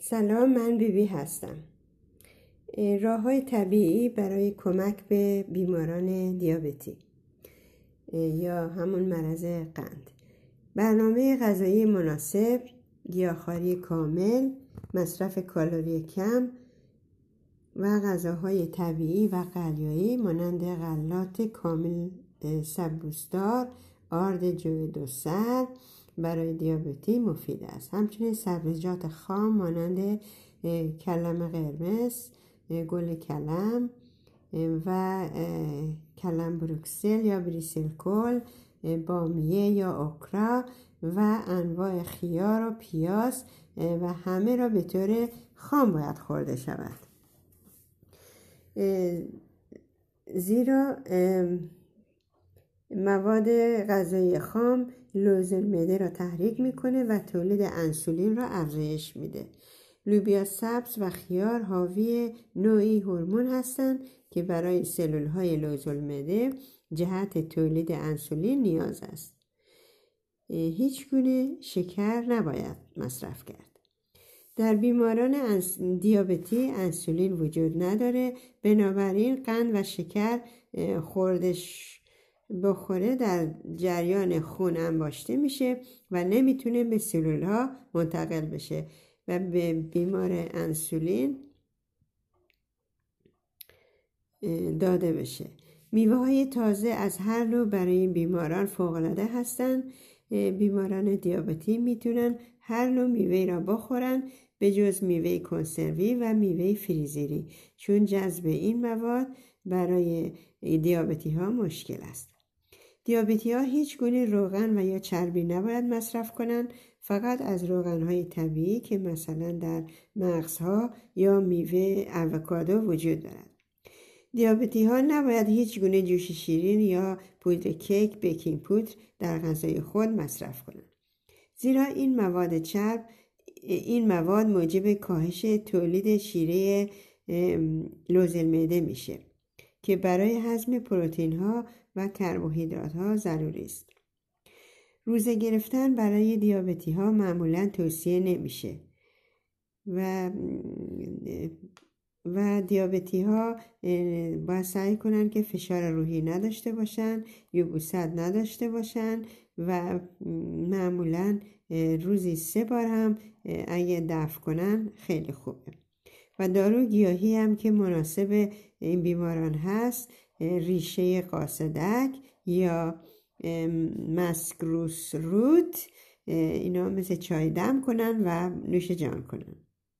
سلام من بیبی بی هستم. راه های طبیعی برای کمک به بیماران دیابتی یا همون مرض قند. برنامه غذایی مناسب گیاهخواری کامل مصرف کالری کم و غذاهای طبیعی و قلیایی مانند غلات کامل سبوسدار آرد جو دو سر برای دیابتی مفید است. همچنین سبزیجات خام مانند کلم قرمز گل کلم و کلم بروکسل یا بریسل کل بامیه یا اوکرا و انواع خیار و پیاز و همه را به طور خام باید خورده شود. زیرا مواد غذایی خام لوز المعده را تحریک می‌کنه و تولید انسولین را افزایش میده. لوبیا سبز و خیار حاوی نوعی هورمون هستند که برای سلول های جهت تولید انسولین نیاز است. هیچ گونه شکر نباید مصرف کرد. در بیماران دیابتی انسولین وجود نداره. بنابراین قند و شکر خوردش بخوره در جریان خون انباشته میشه و نمی‌تونه به سلول ها منتقل بشه و به بیمار انسولین داده بشه. میوه های تازه از هر نوع برای این بیماران فوقالعاده هستند بیماران دیابتی می‌تونن هر نوع میوه را بخورن به جز میوه کنسروی و میوه فریزری چون جذب این مواد برای دیابتی ها مشکل است. دیابتی ها هیچ گونه روغن و یا چربی نباید مصرف کنند فقط از روغن های طبیعی که مثلا در مغزها یا میوه اوکادو وجود دارد. دیابتی ها نباید هیچ گونه جوش شیرین یا پودر کیک بیکینگ پودر در غذای خود مصرف کنند. زیرا این مواد چرب این مواد موجب کاهش تولید شیره لوز معده میشه. که برای هضم پروتئین ها و کربوهیدرات ها ضروری است. روزه گرفتن برای دیابتی ها معمولا توصیه نمیشه و و دیابتی ها باید سعی کنن که فشار روحی نداشته باشن یبوست نداشته باشن و معمولا روزی سه بار هم اگه دفع کنن خیلی خوبه. و دارو گیاهی هم که مناسب این بیماران هست ریشه قاصدک یا مسکروس روت اینا مثل چای دم کنن و نوش جان کنن.